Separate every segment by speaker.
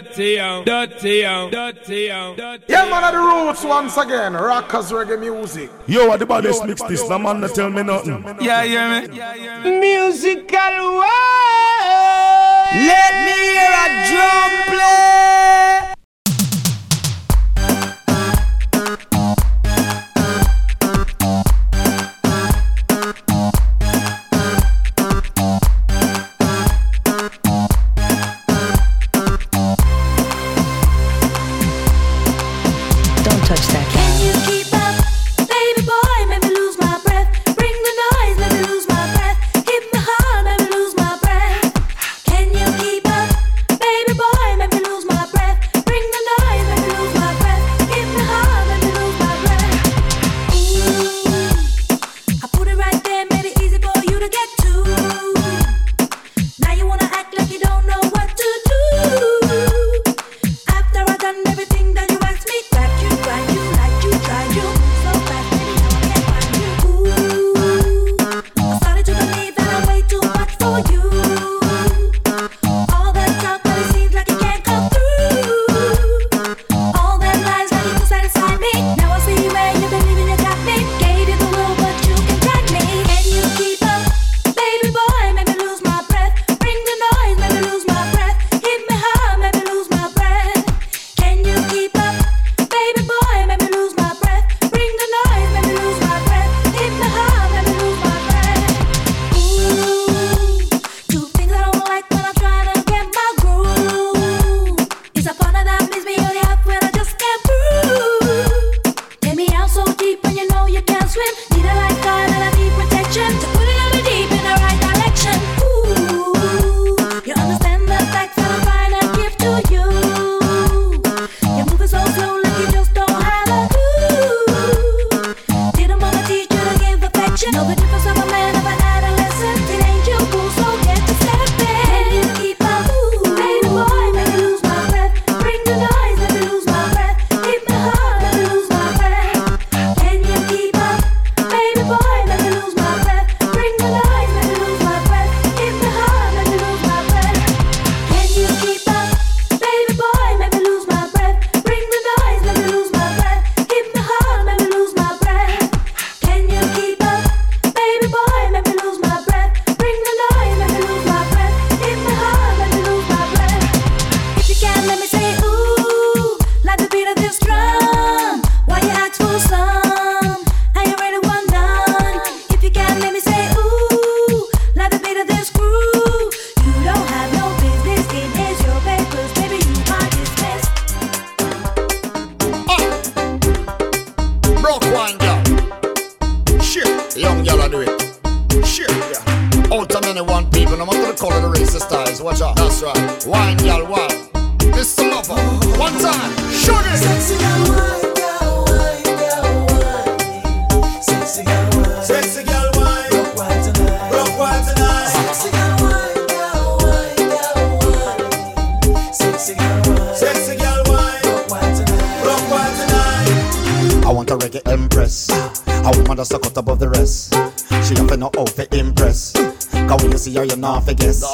Speaker 1: dirty out, dirty out, dirty out.
Speaker 2: Yeah, man of the roots once again, rockers reggae music.
Speaker 3: Yo, what the baddest mix this? No man that tell me nothing.
Speaker 1: Yeah, yeah, man. Yeah, yeah, man.
Speaker 4: Musical world, Let me hear a drum play.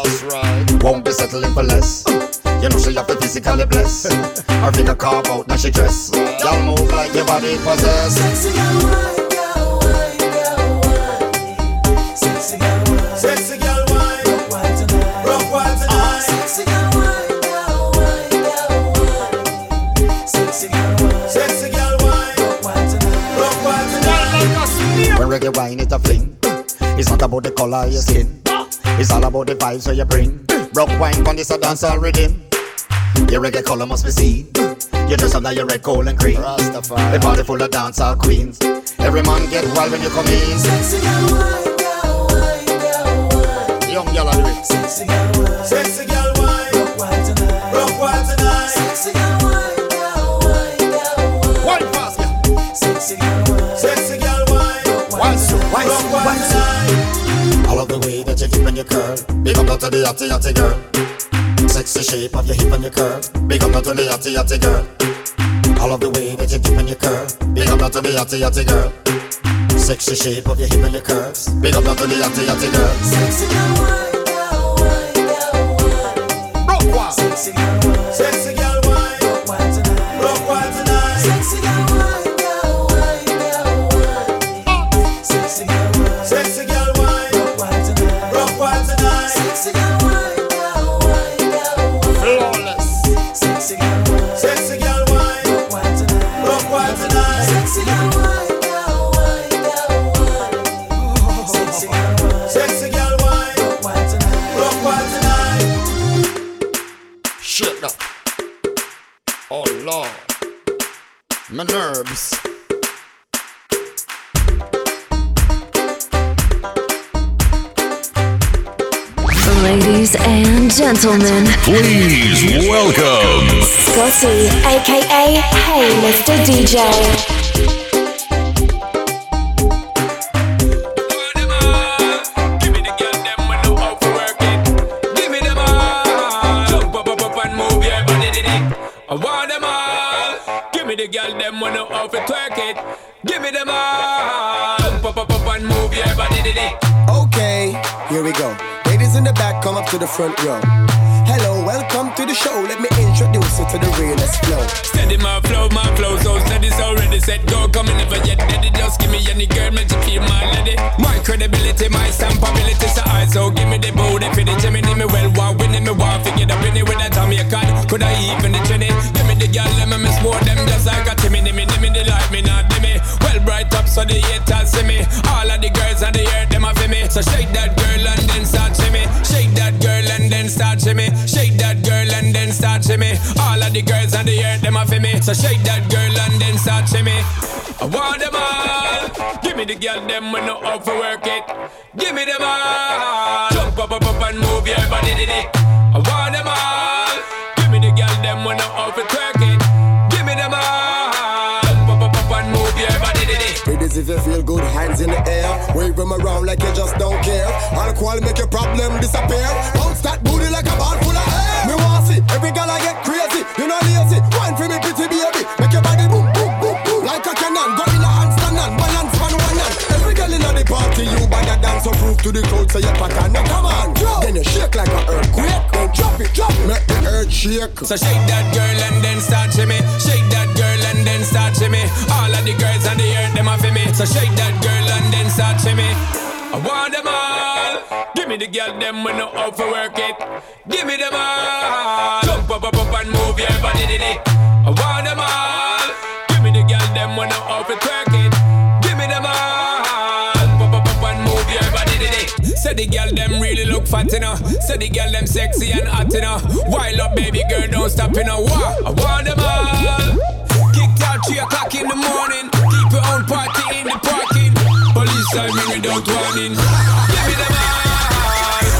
Speaker 5: Right.
Speaker 6: Won't be settling for less. You know she have to physically bless. Her figure carve out, now she dress. Y'all move like your body possess. Sexy girl, wine, girl, wine, girl, wine. Sexy girl, wine. Sexy girl, wine. Rock wild tonight. Rock wild tonight. Sexy girl, wine, girl, wine, girl, wine. Sexy girl, wine. Sexy girl, wine. When reggae wine, it's a fling. It's not about the color of your skin. It's all about the vibes that you bring. Rock wine on this a dance already. Your reggae color must be seen. You dress up like your red, gold, and green. Rastafari. The party full of dancehall queens. Every man get wild when you come in. Sexy and wild. and your curl. Big up to the yachty yachty girl. Sexy shape of your hip and your curl. Big up to the yachty yachty girl. All of the way that you dip and your curl. Big up to the yachty yachty girl. Sexy shape of your hip and your curves. Big up to the yachty yachty girl. Sexy girl,
Speaker 7: wind down, wind down,
Speaker 8: wind down. Gentlemen,
Speaker 9: Please welcome
Speaker 8: Scotty, aka Hey Mr. DJ.
Speaker 1: Give me the girl them when know how to work it. Give me them all. Jump up, up, up and move your body, did. I want them all. Give me the girl them when know how to twerk it. Give me them all. And move your body, did it.
Speaker 10: Okay, here we go. To the front row. Hello, welcome to the show. Let me introduce you to the realest flow.
Speaker 1: Steady my flow, my flow so steady, so ready, set, go. Come and never yet ready. Just give me any girl, make you feel my lady. My credibility, my stampability, so I so give me the booty for the Gemini, me well, want winning, me to get up in it with a Tommy card. Could I even the trinity? Give me the girl, let me miss more them just like a Timmy, me, me, me, like me, not me. Well, bright up so the haters see me. All of the girls on the earth, them a for me. So shake that girl start me. Shake that girl and then start me. All of the girls on the earth, them a for me. So shake that girl and then start me. I want them all. Give me the girl, them when no up for work it. Give me them all. Jump up, up, up and move your body, did it. I want them all. Give me the girl, them when no up for
Speaker 10: Ladies, if you feel good, hands in the air. Wave them around like you just don't care. Alcohol make your problem disappear. Bounce that booty like a ball full of air. Me want see every girl I get crazy. You know lazy. Wine for me, pretty baby. Make your body boom, boom, boom, boom. Like a cannon. Go in a handstand and balance on one hand. Every girl in the party, you better dance so prove to the crowd so you pattern. Now come on, then you shake like a earthquake. Then drop it, drop it. Make the earth shake.
Speaker 1: So shake that girl and then start to me. Shake then start to me. All of the girls on the earth, them are for me. So shake that girl and then start to me. I want them all. Give me the girl, them when no out for work it. Give me them all. Jump up, up, up and move your body, did it. I want them all. Give me the girl, them when no out for twerk it. Give me them all. Jump up, up, and move your body, did it. Say the girl, them really look fat, you know. Say the girl, them sexy and hot, you know. Wild up, baby girl, don't stop, you know. Wah, I want them all. Out 3 o'clock in the morning. Keep your own party in the parking. Police are me without warning. Give me all.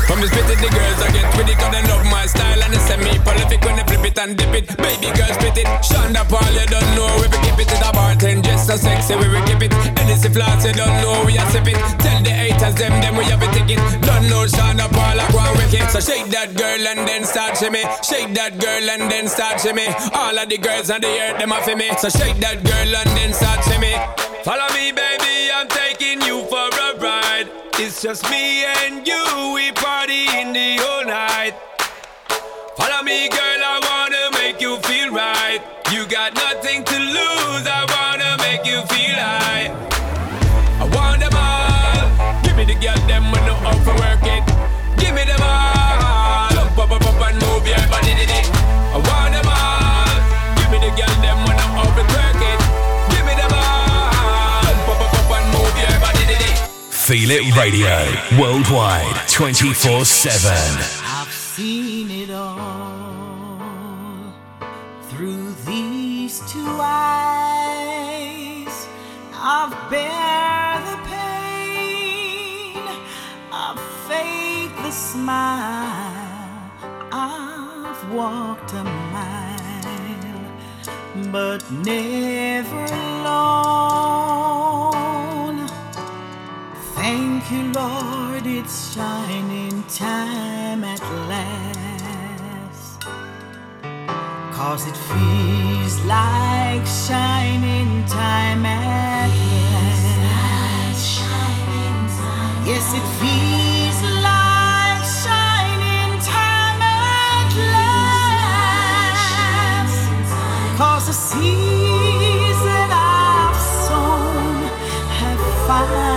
Speaker 1: From the spit it, the girls I get with it, cause they love my style and they it's me prolific when they flip it and dip it. Baby girl spit it. Sean Da Paul, you don't know we will keep it at a bartend, just so sexy we will keep it. And it's a flash, you don't know we are sip it. Tell the haters them, them we have a ticket. Don't know Sean Da Paul, I and wicked. So shake that girl and then start shimmy. Shake that girl and then start shimmy. All of the girls on the earth, them are me. So shake that girl and then start shimmy. Follow me, baby, I'm taking you for a ride. It's just me and you, we party in the whole night. Follow me, girl, I Feel It
Speaker 9: Radio worldwide 24 7.
Speaker 11: I've seen it all through these two eyes. I've bear the pain. I've faked the smile. I've walked a mile, but never alone. Thank you, Lord, it's shining time at last. Cause it feels like shining time at last. Yes, it feels like shining time at last. Cause the season I've sown have finally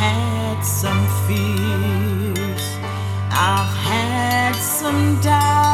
Speaker 11: had some fears, I've had some doubts,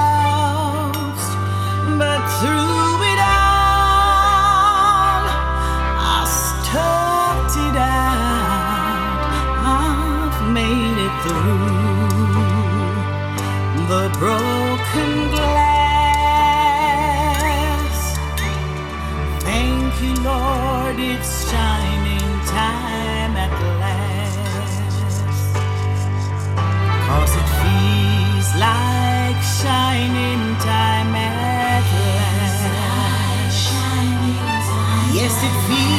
Speaker 11: it
Speaker 12: feels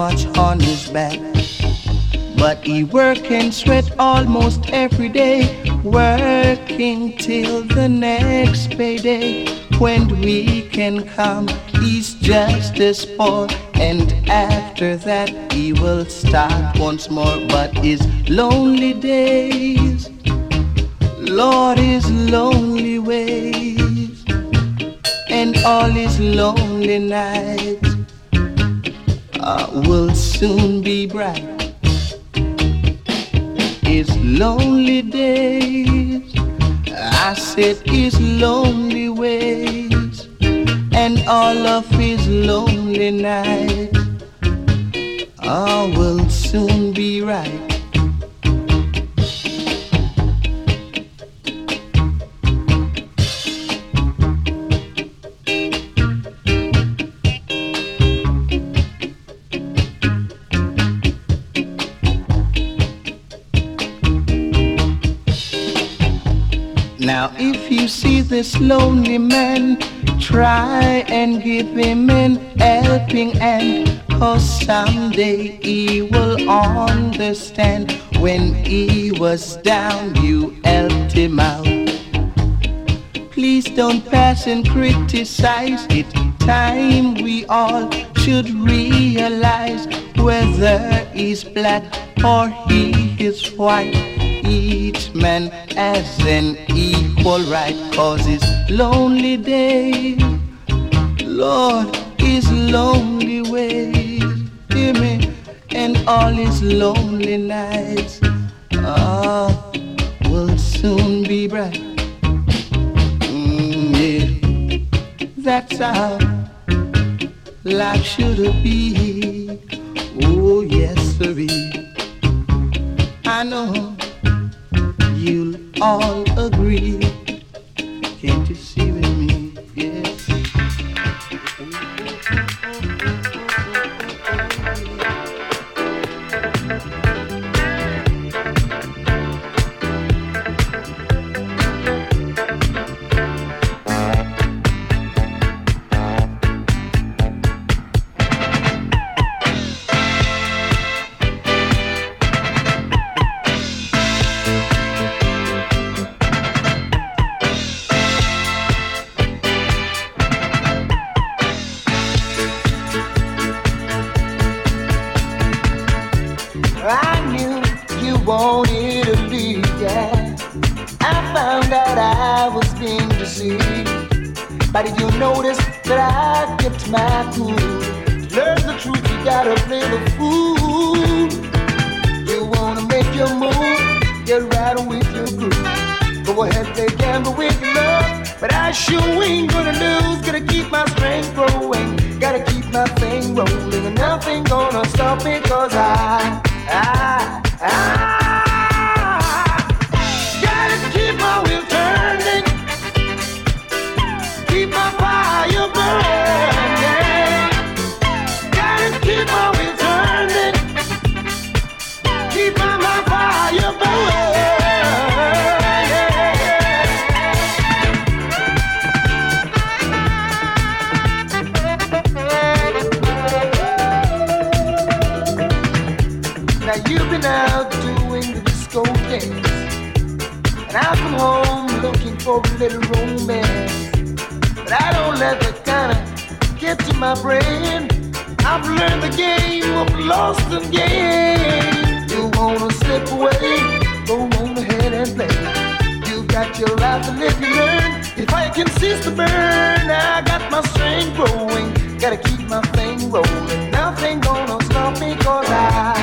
Speaker 13: much on his back. But he work and sweat almost every day, working till the next payday. When we can come, he's just as poor, and after that he will start once more. But his lonely days, Lord, his lonely ways, and all his lonely nights will soon be bright his lonely days. I said his lonely ways and all of his lonely nights. All will soon be right. You see this lonely man, try and give him an helping hand. Cause someday he will understand when he was down, you helped him out. Please don't pass and criticize it. Time we all should realize whether he's black or he is white. Each man has an equal right, cause his lonely day Lord, his lonely ways, hear me, and all his lonely nights, ah, will soon be bright. Mm, yeah, that's how life should be. Oh, yes, sirree. I know you'll all agree. Dance, and I come home looking for a little romance. But I don't let that kind of get to my brain. I've learned the game of lost and gain. You wanna slip away? Go on ahead and play. You've got your life to live, you learn. If I can cease to burn, I got my strength growing. Gotta keep my thing rolling. Nothing gonna stop me, cause I,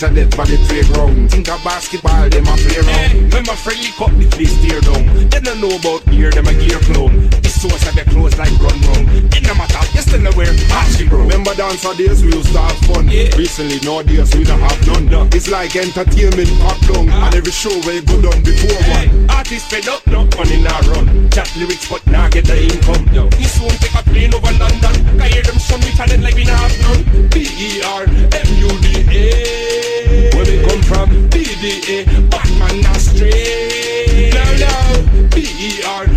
Speaker 14: Little
Speaker 15: more you Remember dancer days we used to have fun. Recently nowadays we don't have none. It's like entertainment pop down, ah. and every show you go done before one.
Speaker 16: Artists fed up, no money nah run Chat lyrics but nah get the income no. Me soon take a plane over London I hear them son with talent like we nah have none B-E-R-M-U-D-A Where they come from? B-D-A Batman not straight Now now B-E-R-M-U-D-A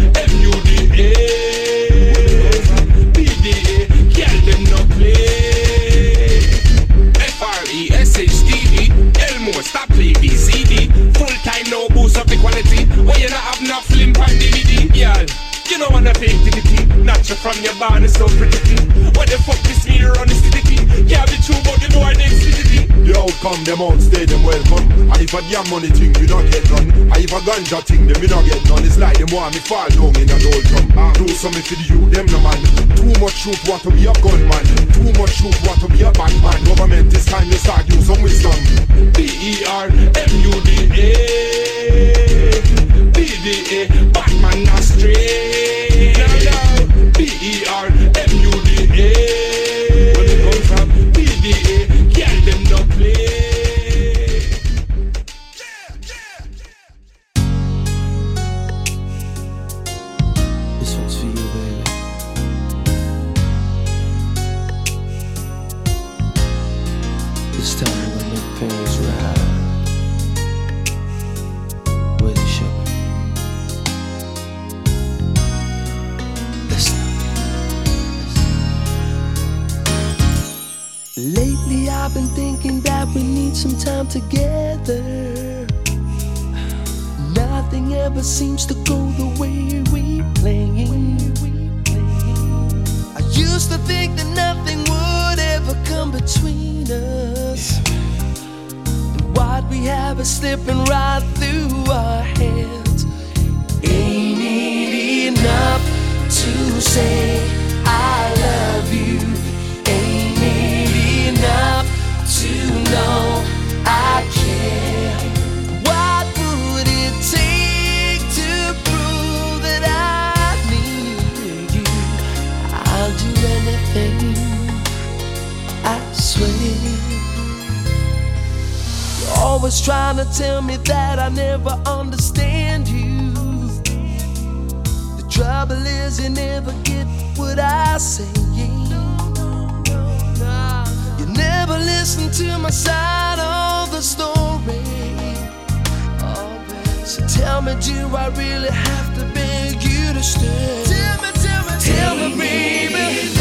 Speaker 16: you know wanna fake dignity Natural from your barn is so pretty What the fuck this mirror on the city Yeah be true but the more the xfinity
Speaker 15: The outcome, them outstay, them welcome. And if a damn money thing, we don't get none. And if a ganja thing, them we don't get none. It's like them want me fall down in a old drum. Ah. Do something for the youth, them no man. Too much truth want to be a gunman. Too much truth want to be a bad man. Government, this time you start use some wisdom.
Speaker 16: B-E-R-M-U-D-A B-D-A Batman straight. Now now B-E-R-M-U-D-A Where they come from? B-D-A
Speaker 17: time together. Nothing ever seems to go the way we planned. I used to think that nothing would ever come between us. And what we have is slipping right through our hands. Ain't it enough to say I love you? Ain't it enough to know? always trying to tell me that I never understand you. The trouble is, you never get what I say. You never listen to my side of the story. So tell me, do I really have to beg you to stay? Tell me, tell me, tell me, baby.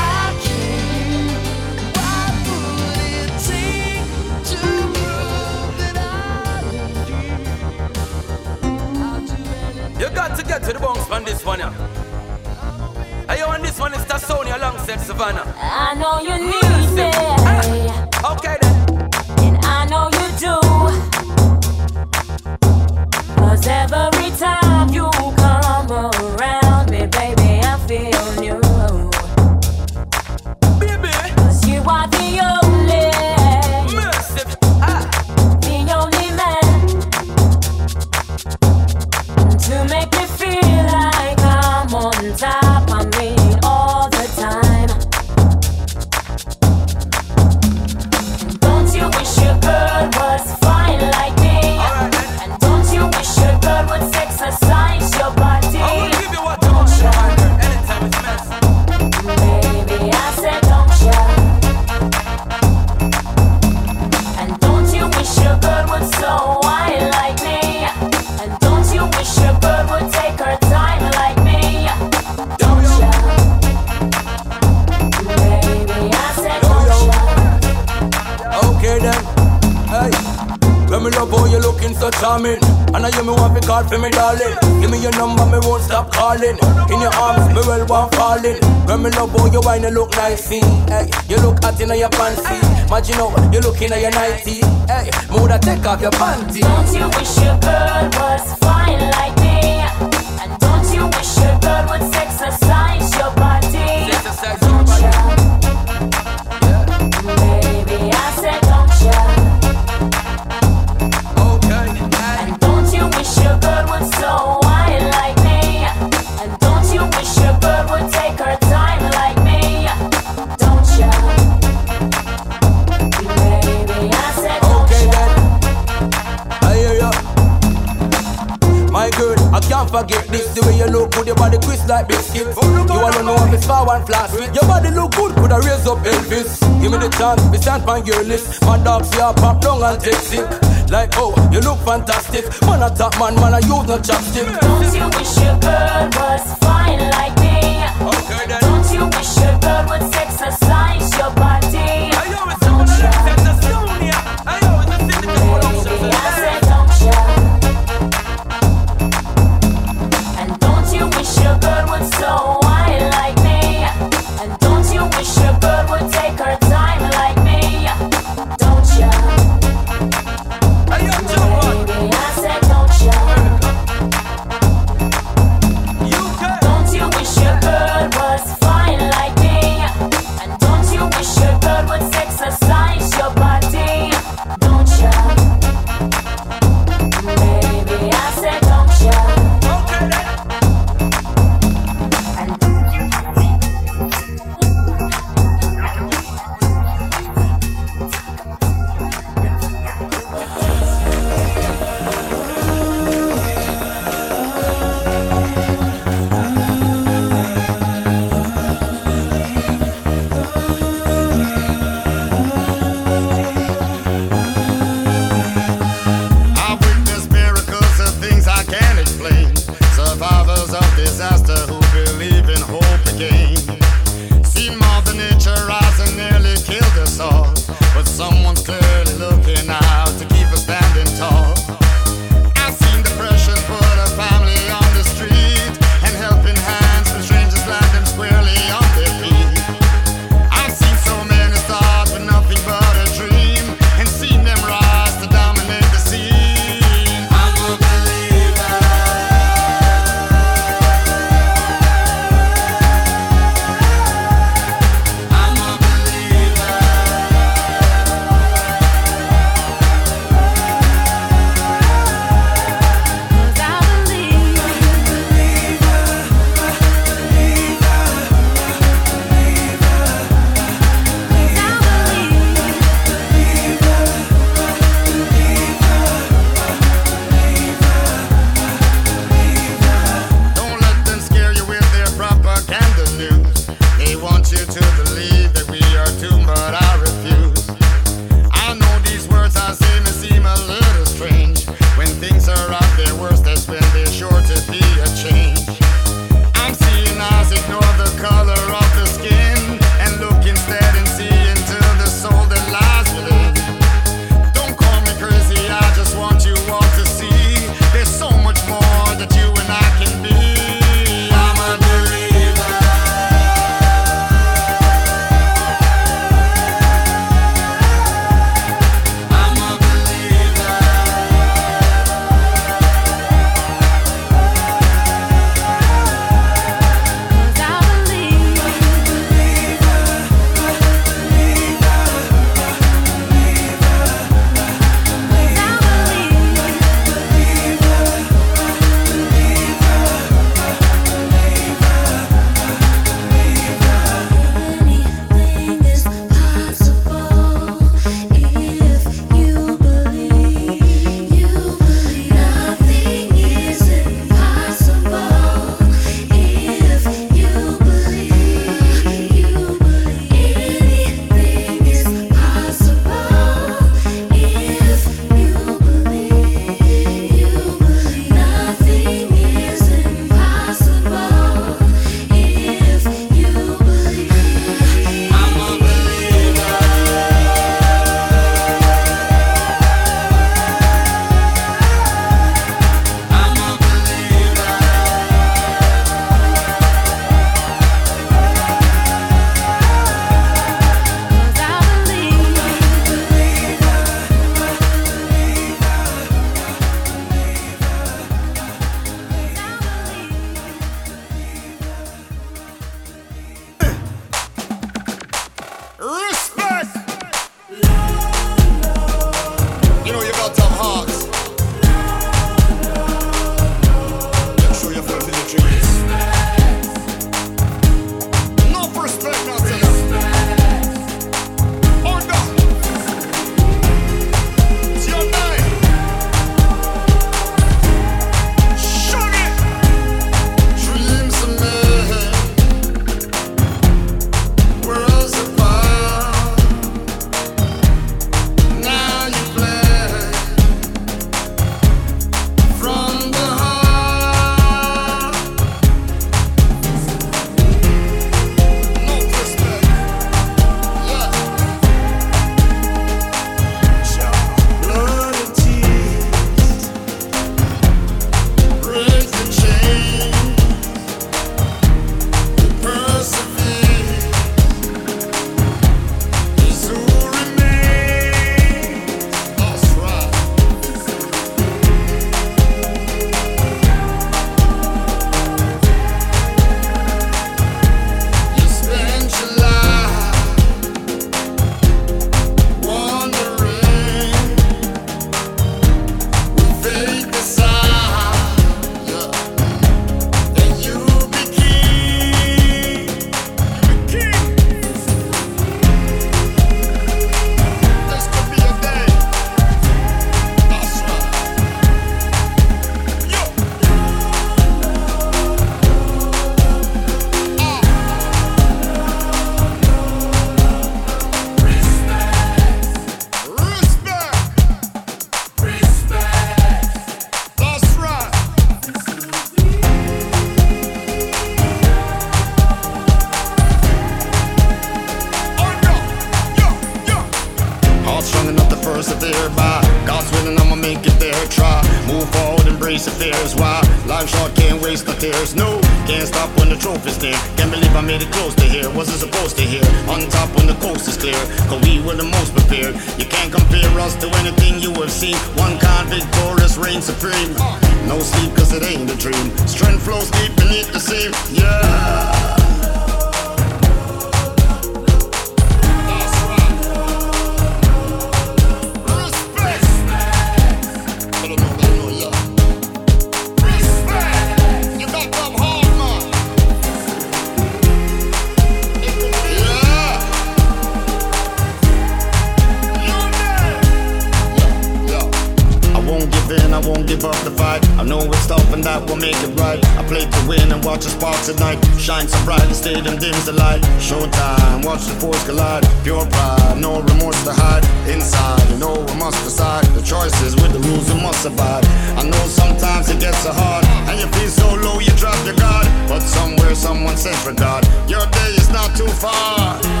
Speaker 6: someone for God, your day is not too far.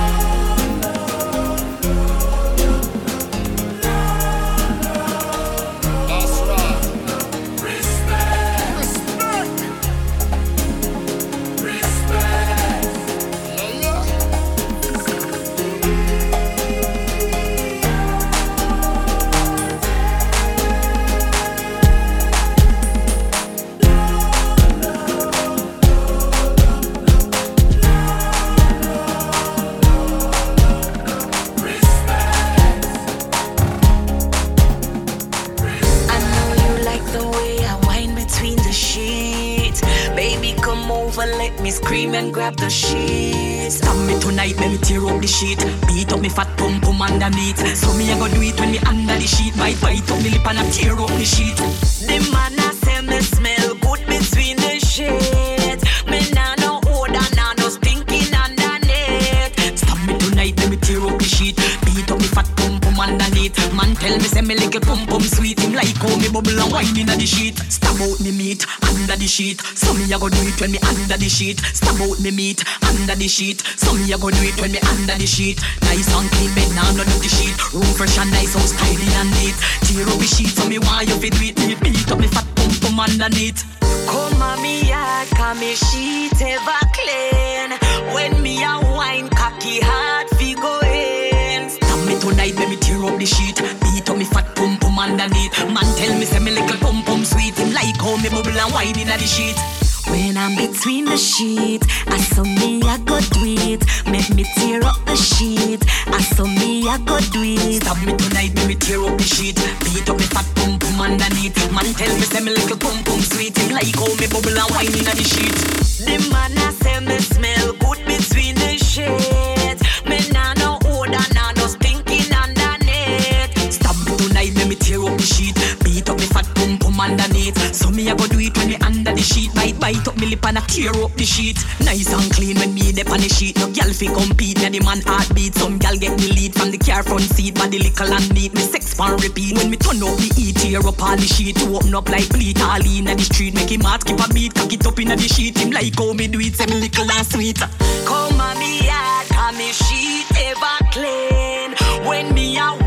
Speaker 18: Scream and grab the sheets. Stop me tonight, let me tear up the sheet. Beat up me fat pum pum underneath. So me I go do it when me under the sheet. Bite bite up me lip and I tear up the sheet. The man I say me smell good between the sheets. Me nah no odor, nah no stinking underneath. Stop me tonight, let me tear up the sheet. Beat up me fat pum pum underneath. Man tell me say me little pum pum sweet. Him like how me bubble and wine inna the sheet. Stab out me meat under the sheet. So me a go do it when me under the sheet. Stab out me meat under the sheet. So me a go do it when me under the sheet. Nice and clean bed now no dirty sheet. Room fresh and nice, house tidy and neat. Tear up the sheet so me want you fit with me. Beat up me fat pum pum underneath. Come on me yard, cause me sheet ever clean. When me a wine cocky hard fi go in. Stop me tonight, let me tear up the sheet. Beat up me fat pum pum underneath. Man tell me say me little pum pum sweet. Him like how me bubble and wine inna the sheet. When I'm between the sheets, I saw me I go do it. Make me tear up the sheet. I saw me I go do it. Stop me tonight, let me tear up the sheet. Beat up me fat pum pum underneath. Man tell me say me little pum pum sweet. Him like how me bubble and wine inna the sheet. The man I say me smell good between the sheets. So me I go do it when me under the sheet. Bite bite up me lip and I tear up the sheet. Nice and clean when me dip on the sheet. No gal fi compete, me the man heartbeat. Some gal get me lead from the car front seat. Body little and neat, me sex pan repeat. When me turn up me eat, tear up all the sheet. To open up like bleed, all in the street. Make him heart keep a beat, cock it up in the sheet. Him like how me do it, say me little and sweet. Come on me yard, cause me sheet ever clean. When me a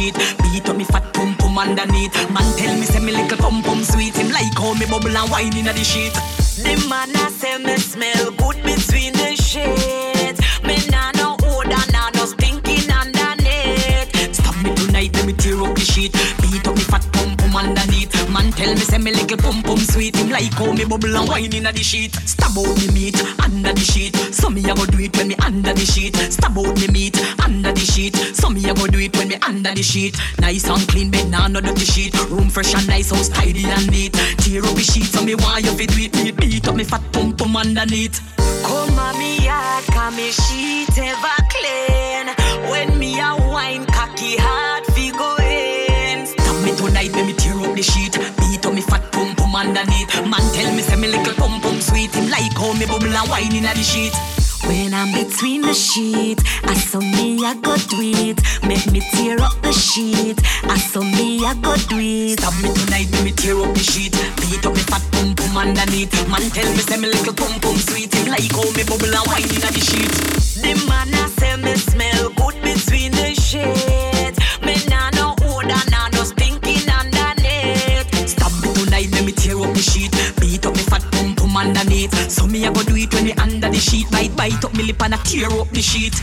Speaker 18: sheet. Beat up me fat pum pum underneath. Man tell me say me little pum pum sweet. Him like how me bubble and wine inna the sheet. The man a say me smell good between the sheets. Me nah no odor, nah no stinking underneath. Stop me tonight, let me tear up the sheet. Beat up me fat pum pum underneath. Man tell me say me little pum pum sweet. Him like how me bubble and wine inna the sheet. Stab out me meat under the sheet. So me a go do it when me under the sheet. Stab out me meat under the sheet. So me a go do it when me under the sheet. Nice and clean bed, nah no dirty sheet. Room fresh and nice, house tidy and neat. Tear up the sheet, so me want you fit with me. Beat up me fat pum pum underneath. Come on me yard, cause me sheet ever clean. When me a wine cocky hard let me tear up the sheet. Beat up me fat pum pum underneath. Man tell me say me little pum pum sweet. Him like how me bubble and wine inna the sheet.
Speaker 19: When I'm between the sheets, I saw me, I go do it. Make me tear up the sheet. I saw me, I go do it. Stop me tonight, make me tear up the sheet. Beat up me fat pum pum underneath. Man tell me say me little pum pum sweet. Him like how me bubble and wine inna the sheet. The man a say me smell good between the sheets. So me a go do it when me under the sheet. Bite bite up me lip and I tear up the sheet.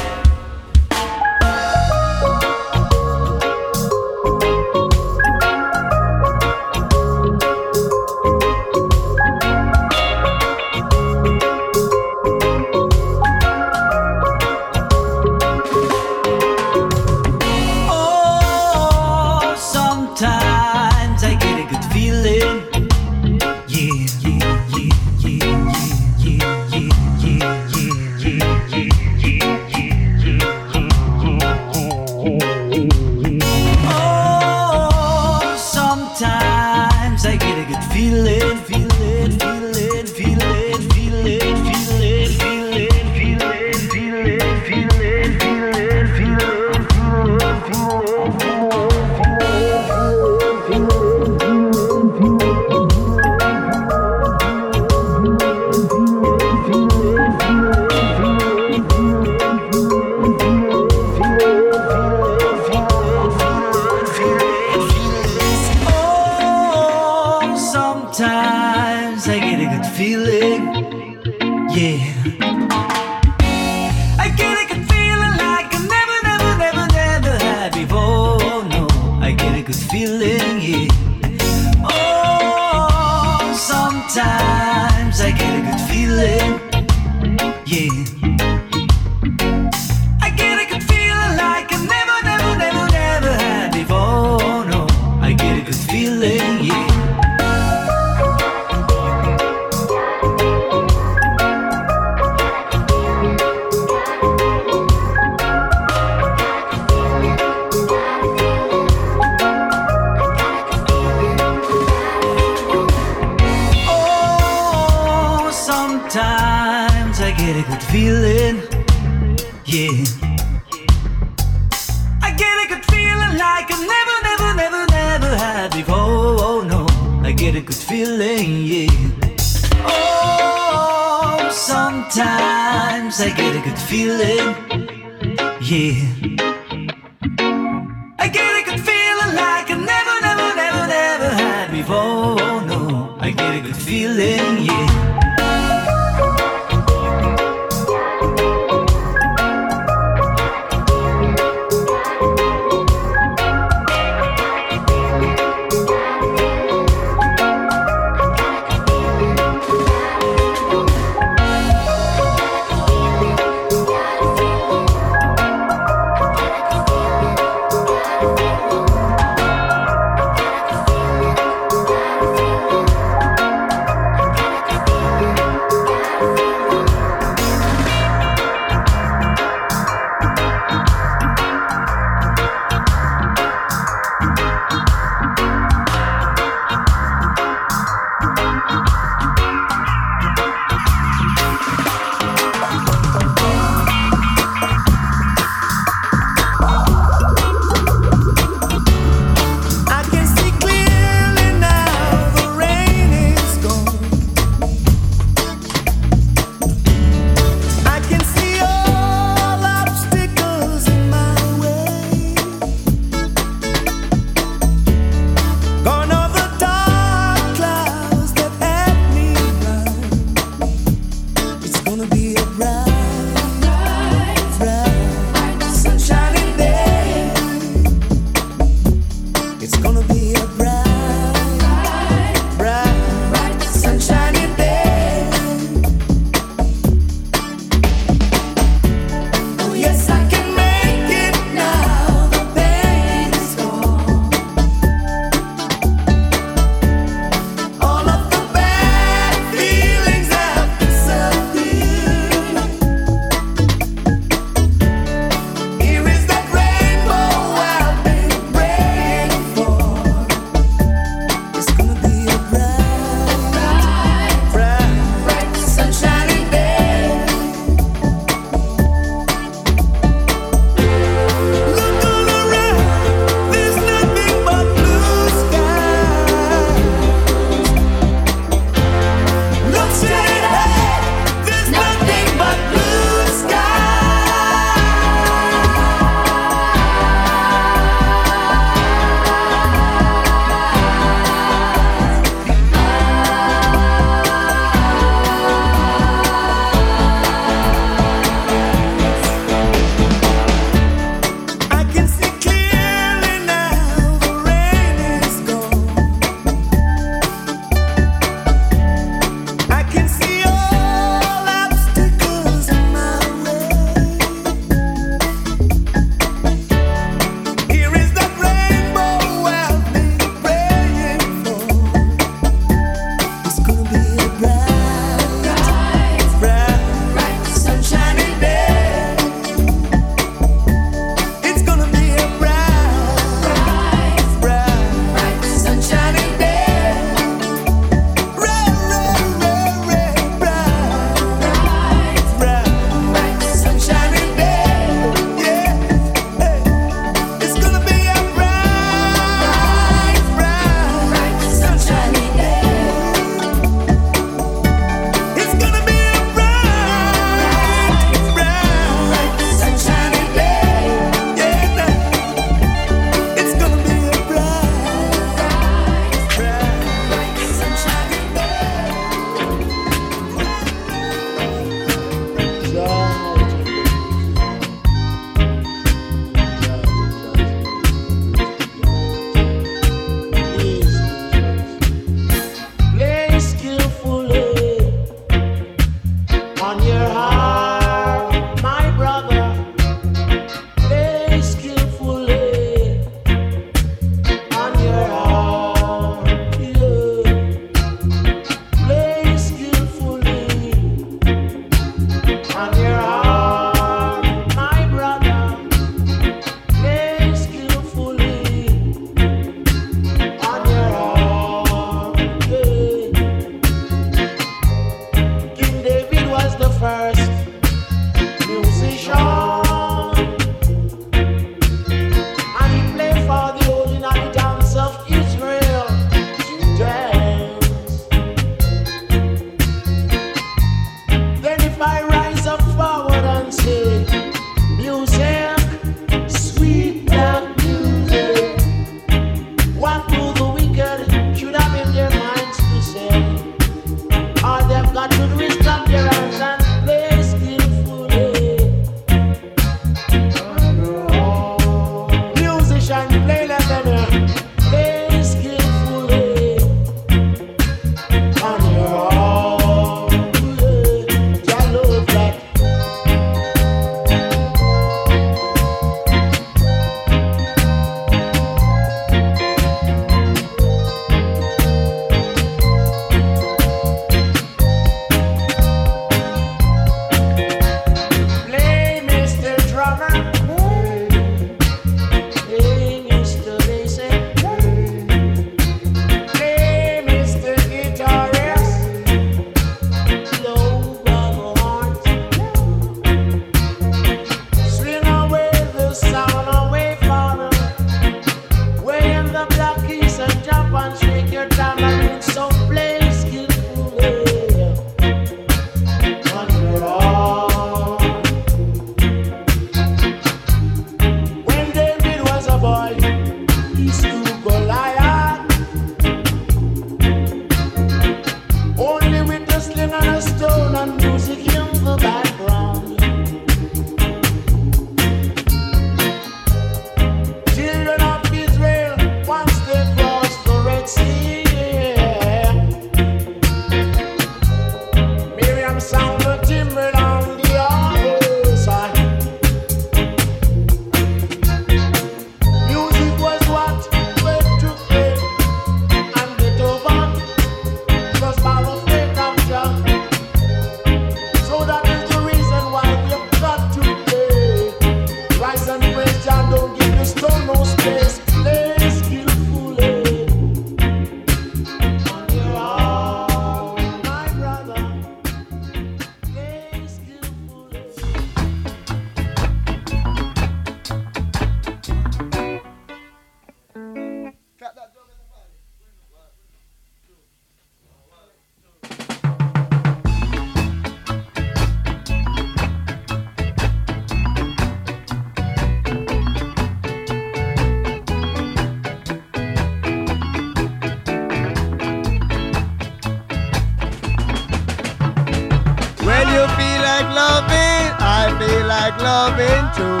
Speaker 20: Loving, I feel like loving too.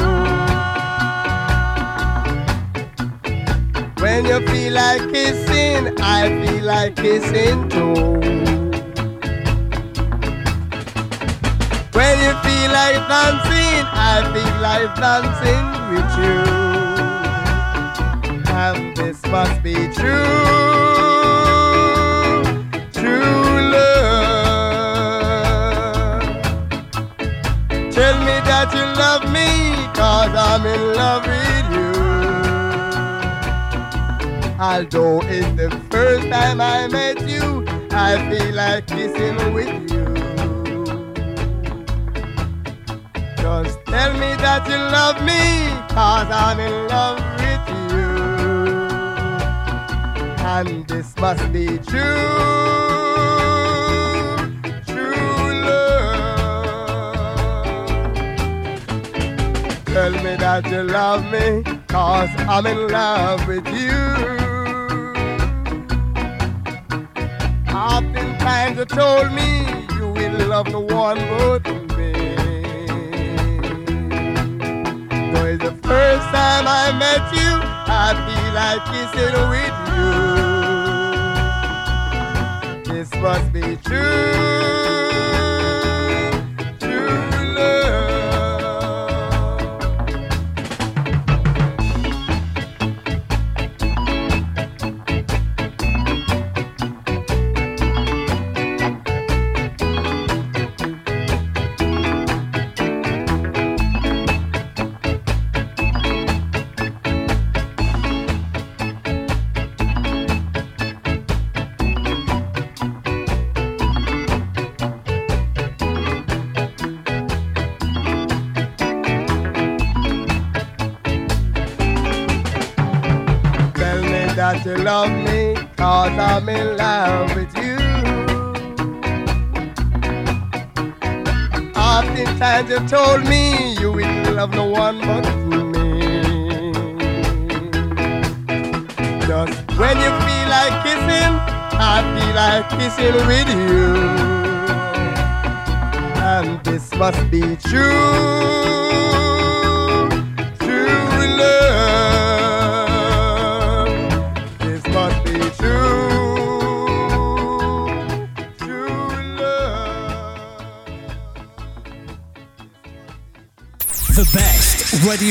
Speaker 20: When you feel like kissing, I feel like kissing too. When you feel like dancing, I feel like dancing with you. And this must be true. True With you. Although it's the first time I met you, I feel like kissing with you. Just tell me that you love me, cause I'm in love with you. And this must be. True Tell me that you love me, cause I'm in love with you. Oftentimes you told me you will love no one but me. Though the first time I met you, I feel like kissing with you. This must be. True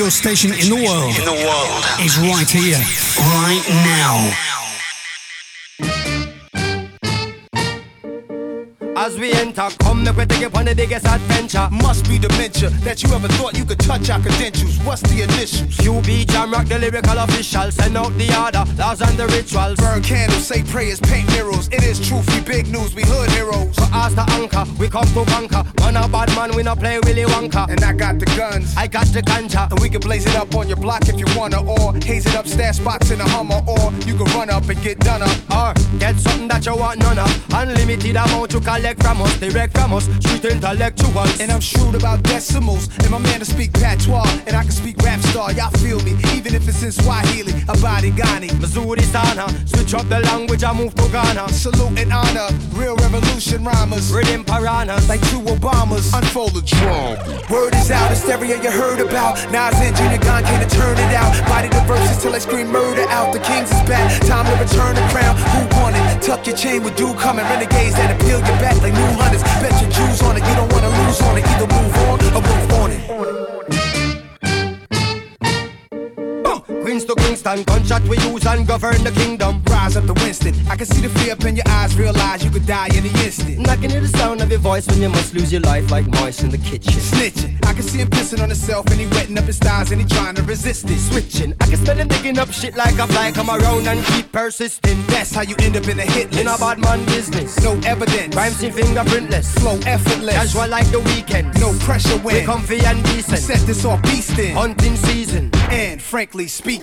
Speaker 21: radio station in the world.
Speaker 9: In the world.
Speaker 21: Is right here, right now.
Speaker 22: As we enter, come make we take you on the biggest adventure.
Speaker 23: Must be dementia that you ever thought you could touch our credentials. What's the initials?
Speaker 22: QB Jam Rock, the lyrical official. Send out the order, laws and the rituals.
Speaker 23: Burn candles, say prayers, paint murals. It is truth, we big news, we hood heroes.
Speaker 22: So as the anchor, we come to conquer. Man a bad man, we not play Willy Wonka.
Speaker 23: And I got the guns,
Speaker 22: I got the ganja.
Speaker 23: and we can blaze it up on your block if you wanna, or haze it up, stash spots in a Hummer, or you can run up and get done up.
Speaker 22: Or get something that you want none of. Unlimited amount to collect from us, direct from us. Street intellectuals.
Speaker 23: And I'm shrewd about decimals, and my man to speak patois, and I can speak rap star. Y'all feel me, even if it's in Swahili, Abadi Ghani.
Speaker 22: Missouri Sana, switch up the language, I move to Ghana. Nirvana.
Speaker 23: Salute and honor, real revolution rhymers.
Speaker 22: Written piranhas
Speaker 23: like two Obamas. Unfold the drum. Word is out, hysteria. you heard about. Nas and Junior Gong can't turn it out. Body the verses till I scream murder out. The kings is back, time to return the crown. Who won it? Tuck your chain with come coming. Renegades that appeal your back like new hunters. Bet your Jews on it, you don't wanna lose on it. Either move on or move on it.
Speaker 22: Kingston. Gunshot we use and govern the kingdom.
Speaker 23: Rise up to Winston. I can see the fear up in your eyes. Realize you could die any instant.
Speaker 22: And I can hear the sound of your voice when you must lose your life like mice in the kitchen.
Speaker 23: Snitching. I can see him pissing on himself and he wetting up his thighs and he trying to resist it.
Speaker 22: Switching. I can smell him digging up shit like a fly. Come around and keep persisting.
Speaker 23: That's how you end up in a hit list.
Speaker 22: In a bad man business.
Speaker 23: No evidence.
Speaker 22: Crime scene fingerprintless.
Speaker 23: Flow effortless.
Speaker 22: Casual like the weekend.
Speaker 23: No pressure when.
Speaker 22: We comfy and decent.
Speaker 23: Set this off beastin'.
Speaker 22: Hunting season.
Speaker 23: And frankly speaking,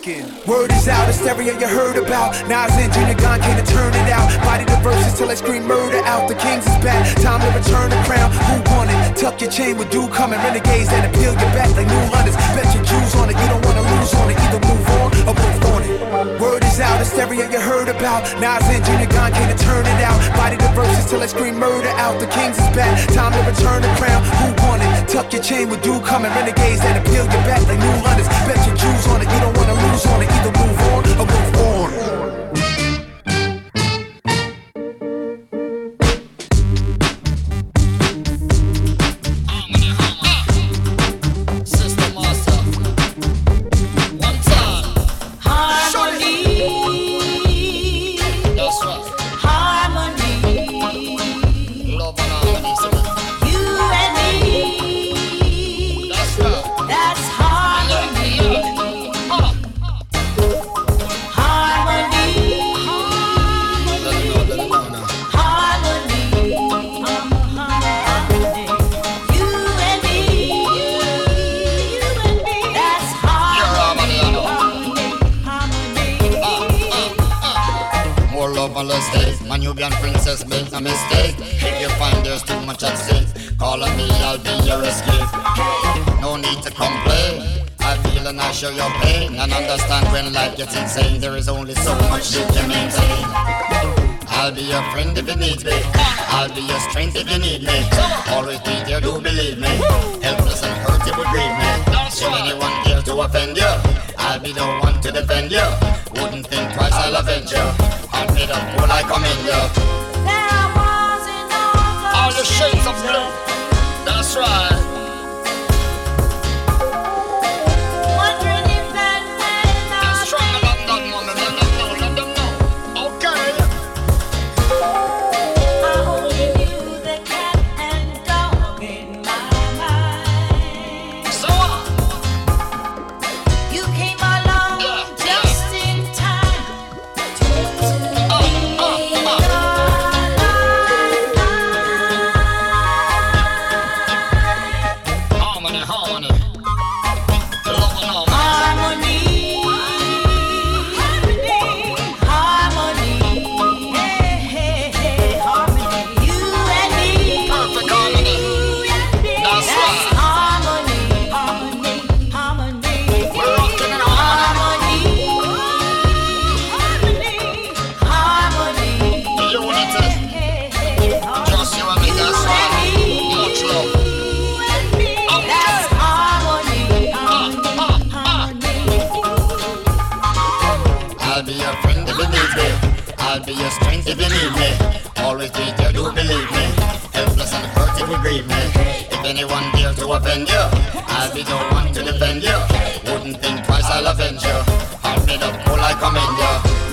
Speaker 23: word is out, hysteria you heard about. Nas and Junior Gong came to turn it out. Body the verses till I scream murder out. The Kings is back, time to return the crown. Who won it? Tuck your chain with dude coming. Renegades that appeal your back like new hunters. Bet your Jews on it, you don't wanna lose on it. Either move on or move on. Word is out, hysteria you heard about. Nas and Junior Gong can't turn it out. Body the verses till I scream murder out. The Kings is back, time to return the crown. Who won it? Tuck your chain with dude coming. Renegades that appeal your back like new hunters. Bet your Jews on it, you don't wanna lose on it. Either move on or
Speaker 6: Nubian princess makes a mistake. If you find there's too much at stake, call on me, I'll be your escape. No need to complain. I feel and I show your pain and understand when life gets insane. There is only so much you can maintain. I'll be your friend if you need me. I'll be your strength if you need me. Always be there, do believe me. Helpless and hurt, it would grieve me. If anyone to offend you, I'll be the one to defend you. Wouldn't think twice, I'll avenge you. I'll be the fool I commend you. All the shades of blue. That's right. Be your strength if you need me. Always be there, do believe me. Helpless and hurt if you grieve me. If anyone dare to offend you, I'll be the one to defend you. Wouldn't think twice, I'll avenge you. I'll be the fool I commend you.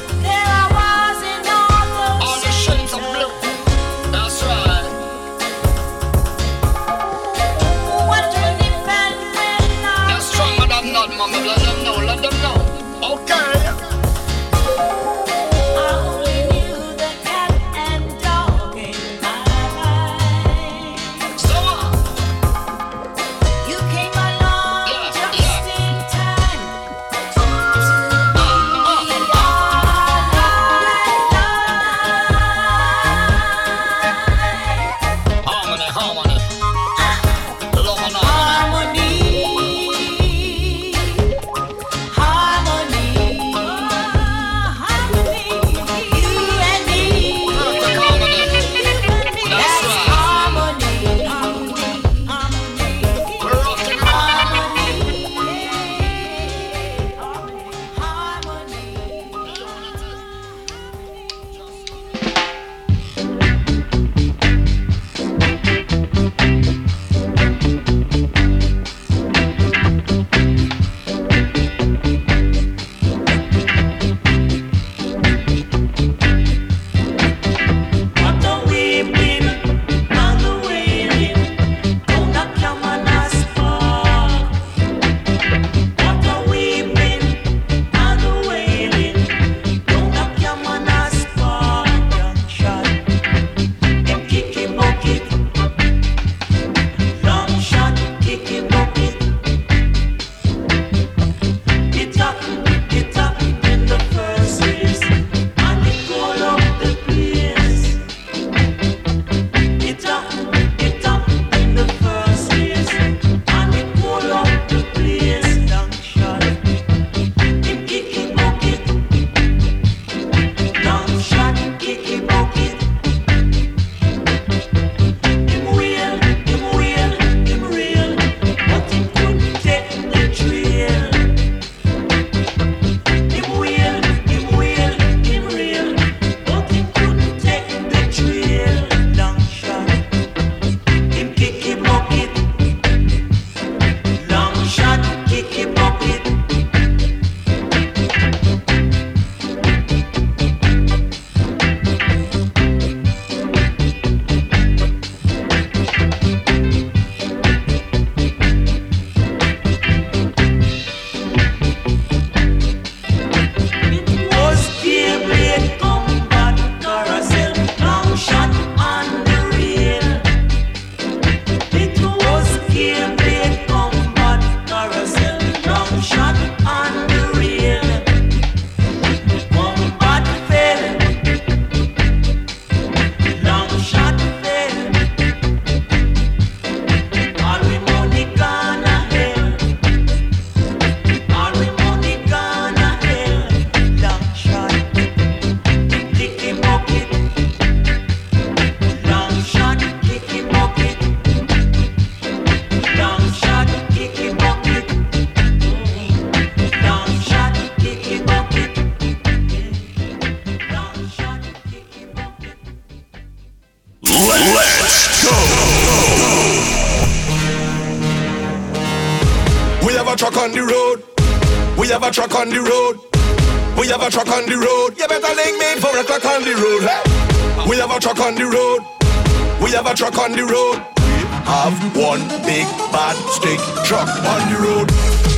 Speaker 16: Truck on the road. We have one big bad stick truck on the road.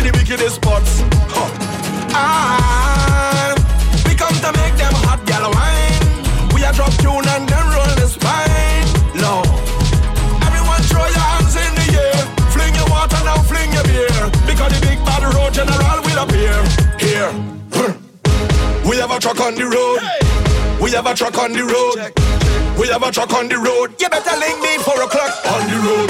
Speaker 16: In the wickedest spots. Huh. Ah, we come to make them hot gal wine. We a drop tune and then roll the spine. Long. Everyone throw your hands in the air. Fling your water now, fling your beer. Because the big bad road general will appear. Here. We have a truck on the road. We have a truck on the road. We have a truck on the road. You better link me four o'clock on the road.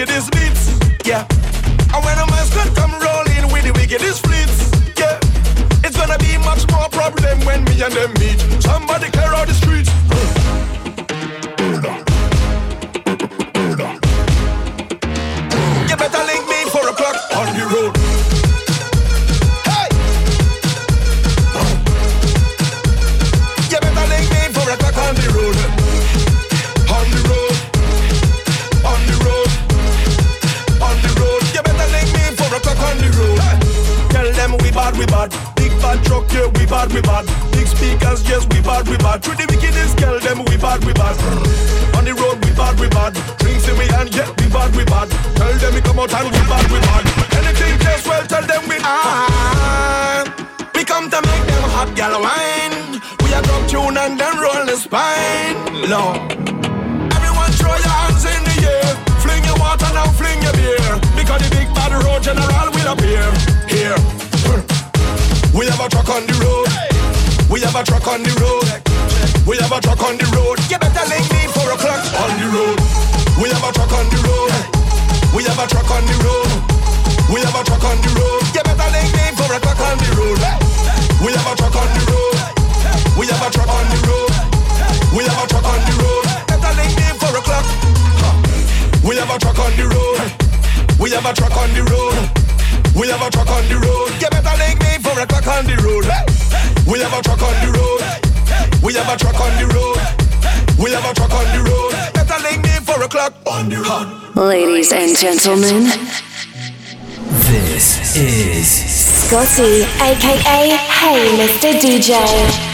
Speaker 16: Wickedest beats. Yeah. And when a mascot come rolling with the wickedest fleets. Yeah. It's gonna be much more problem when me and them meet. Somebody clear out the streets. Bad, we bad. Big speakers, yes, we bad, we bad. To the wickedest, tell them we bad, we bad. On the road, we bad, we bad. Drinks in we hand, yeah, we bad, we bad. Tell them we come out and we bad, we bad. Anything just well, tell them we ah. We come to make them hot gal wine. We a drop tune and then roll the spine. Lord. Everyone throw your hands in the air. Fling your water now, fling your beer. Because the big bad road general will appear. Here. We have a truck on the road. We have a truck on the road. We have a truck on the road. You better link me four o'clock on the road. We have a truck on the road. We have a truck on the road. We have a truck on the road. You better link me four o'clock on the road. We have a truck on the road. We have a truck on the road. We have a truck on the road. Better link me four o'clock. Huh. We have a truck on the road. We have a truck on the road. We have a truck on the road. You better link me four o'clock on the road. We have a truck on the road. We have a truck on the road. We have a truck on the road. Better link me four o'clock on the road.
Speaker 24: Ladies and gentlemen,
Speaker 9: This is
Speaker 25: Scotty, aka Hey Mr. DJ.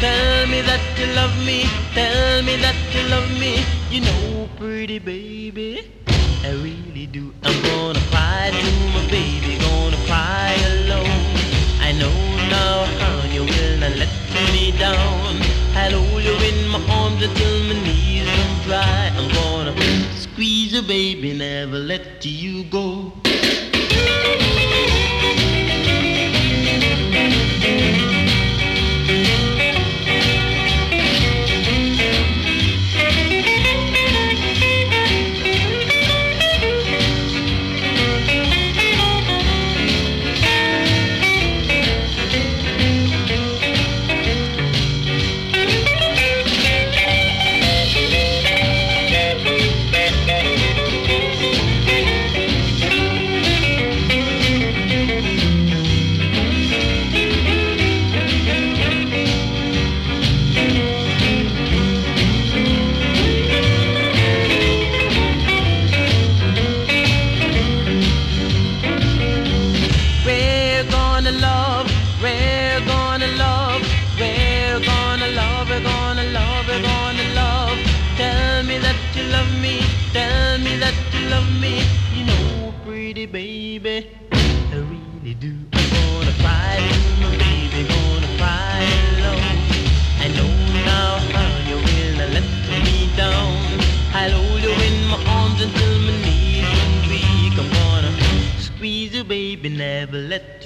Speaker 26: Tell me
Speaker 27: that you love me, tell me that you love me. You know, pretty baby, I really do. I'm gonna cry to my baby, gonna cry alone. I know now, how you will not let me down. I'll hold you in my arms until my knees run dry. I'm gonna squeeze you, baby, never let you go. never let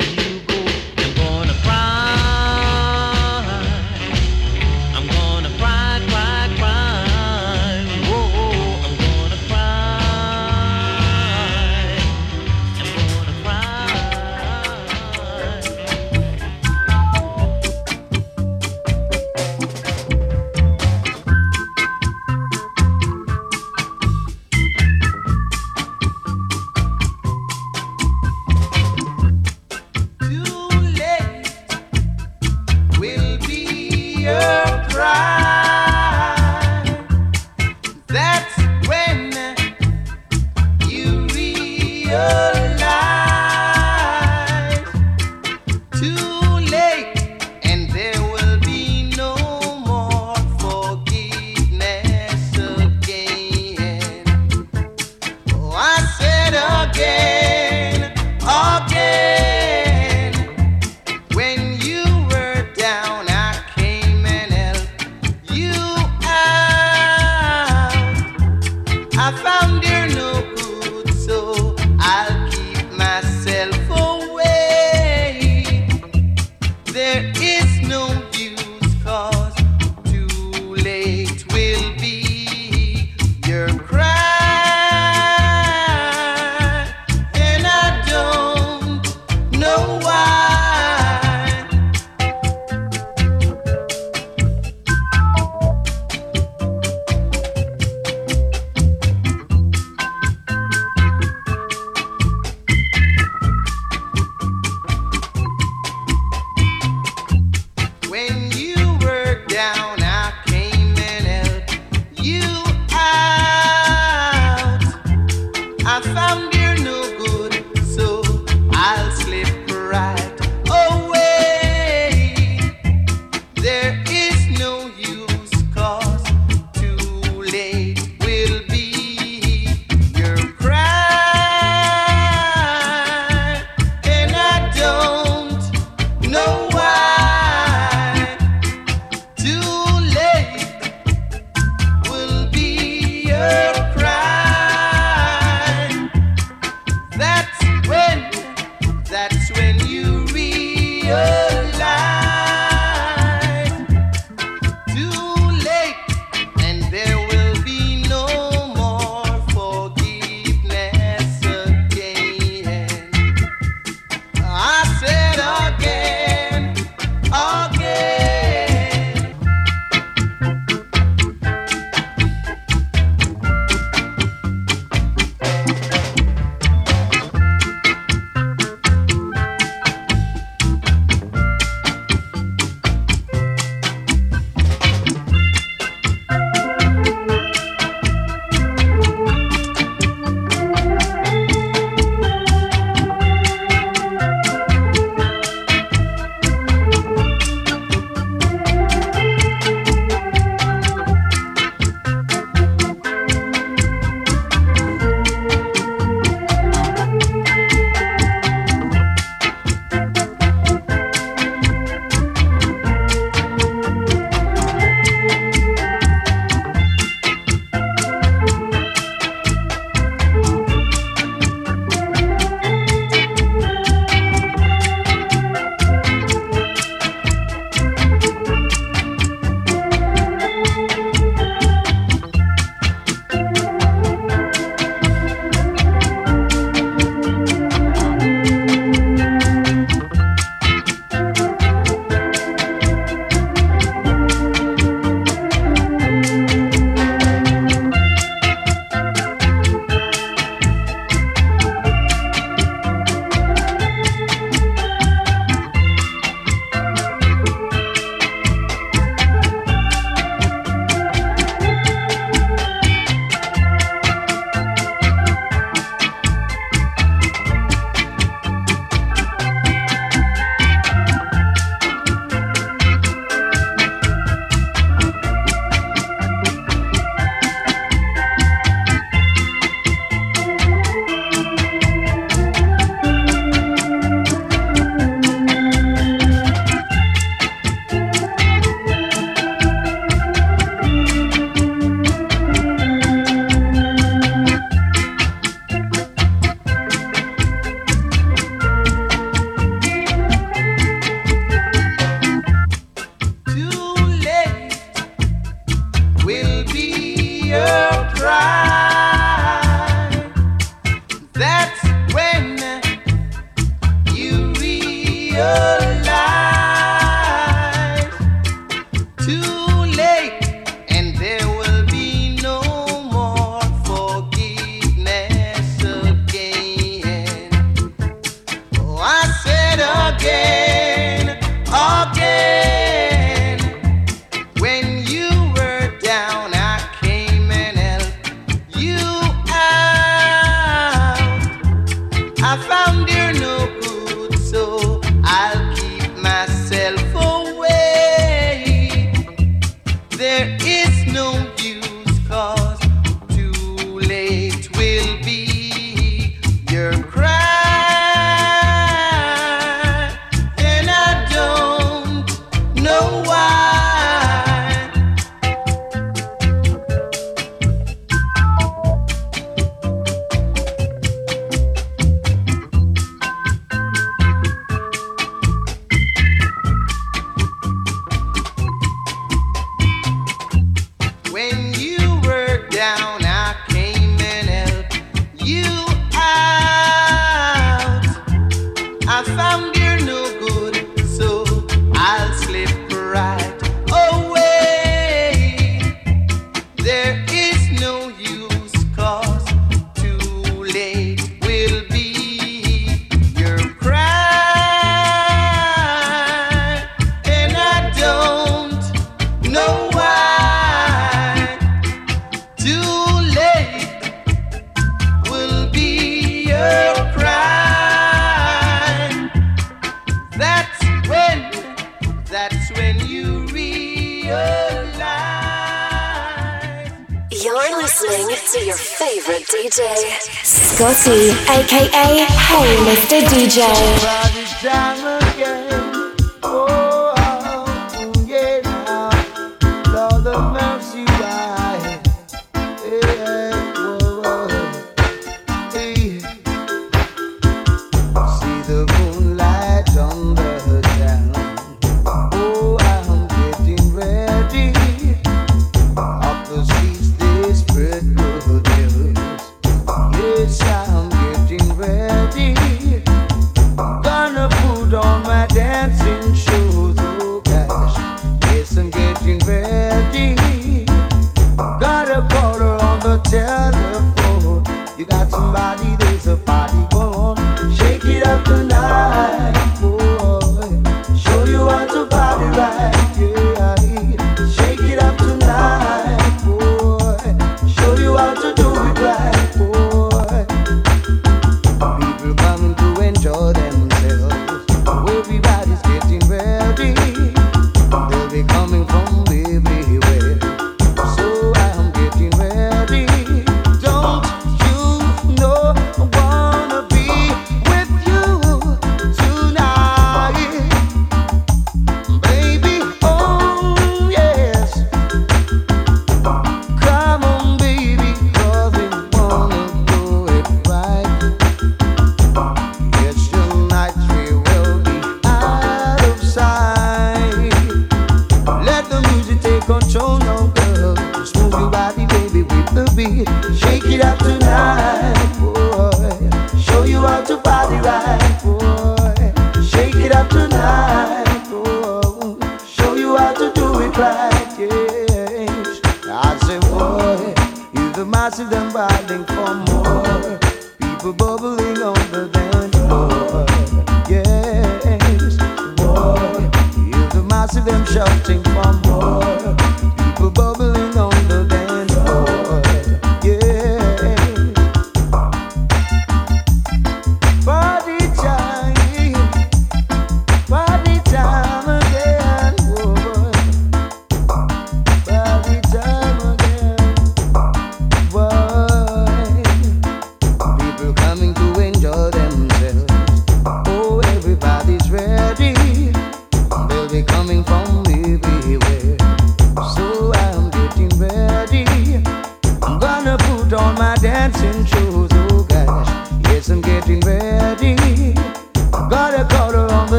Speaker 28: I found no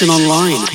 Speaker 21: station online.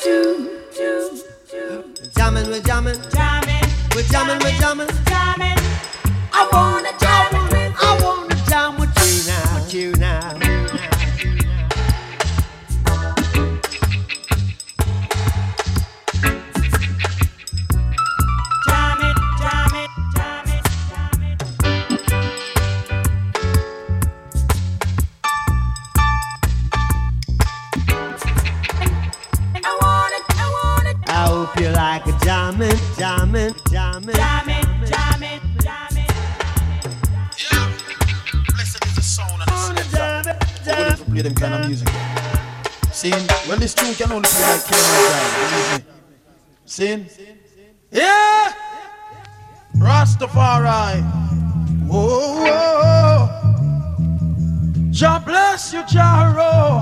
Speaker 17: Too, too, too. Jamming, we're jamming, jamming, we're jamming, we're jamming, jamming. I wanna
Speaker 29: Seeing? Yeah! Rastafari. Whoa. Jah bless you, Jaro.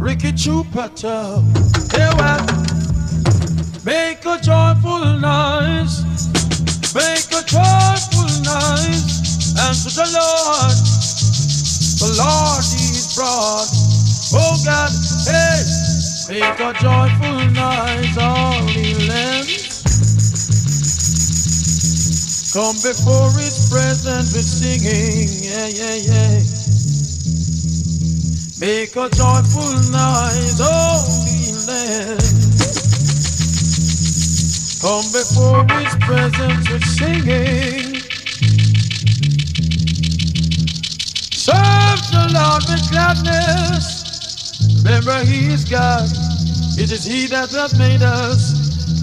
Speaker 29: Ricky Chupato. Hey, well. Make a joyful noise. Make a joyful noise. And to the Lord. The Lord is brought. Oh God, hey, make a joyful noise, all Come before His presence with singing, yeah, yeah, yeah. Make a joyful noise, all the lands. Come before His presence with singing. Serve the Lord with gladness. Remember, He is God. It is He that hath made us,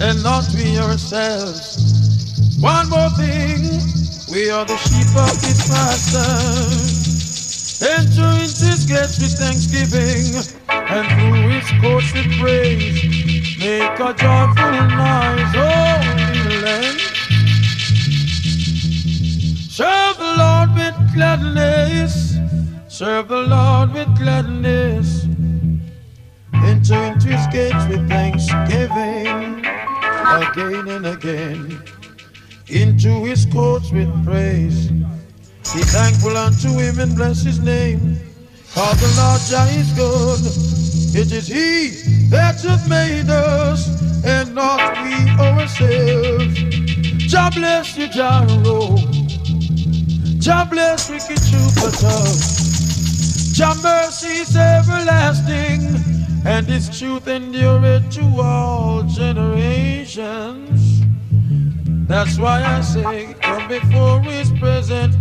Speaker 29: and not we ourselves. One more thing, we are the sheep of His pasture. Enter into His gates with thanksgiving, and through His courts with praise. Make a joyful noise, holy land. Serve the Lord with gladness. Serve the Lord with gladness. Enter into his gates with thanksgiving again and again. Into his courts with praise. Be thankful unto him and bless his name. For the Lord Jah is good. It is he that hath made us and not we ourselves. Jah bless you, Jah rule. Jah bless wicked Jupiter. Jah mercy is everlasting, and His truth endureth to all generations. That's why I say, come before His presence,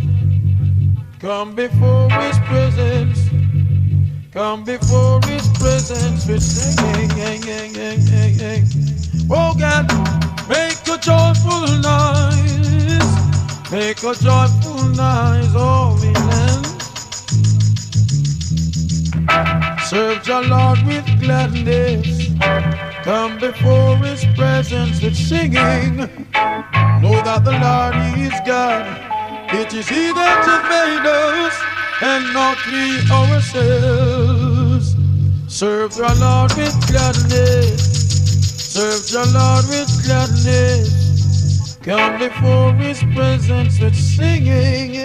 Speaker 29: come before His presence, come before His presence with singing. Oh God, make a joyful noise. Make a joyful noise, all the land. Serve your Lord with gladness. Come before His presence with singing. Know that the Lord is God. It is He that has made us, and not we ourselves. Serve the Lord with gladness. Serve the Lord with gladness. Come before his presence with singing.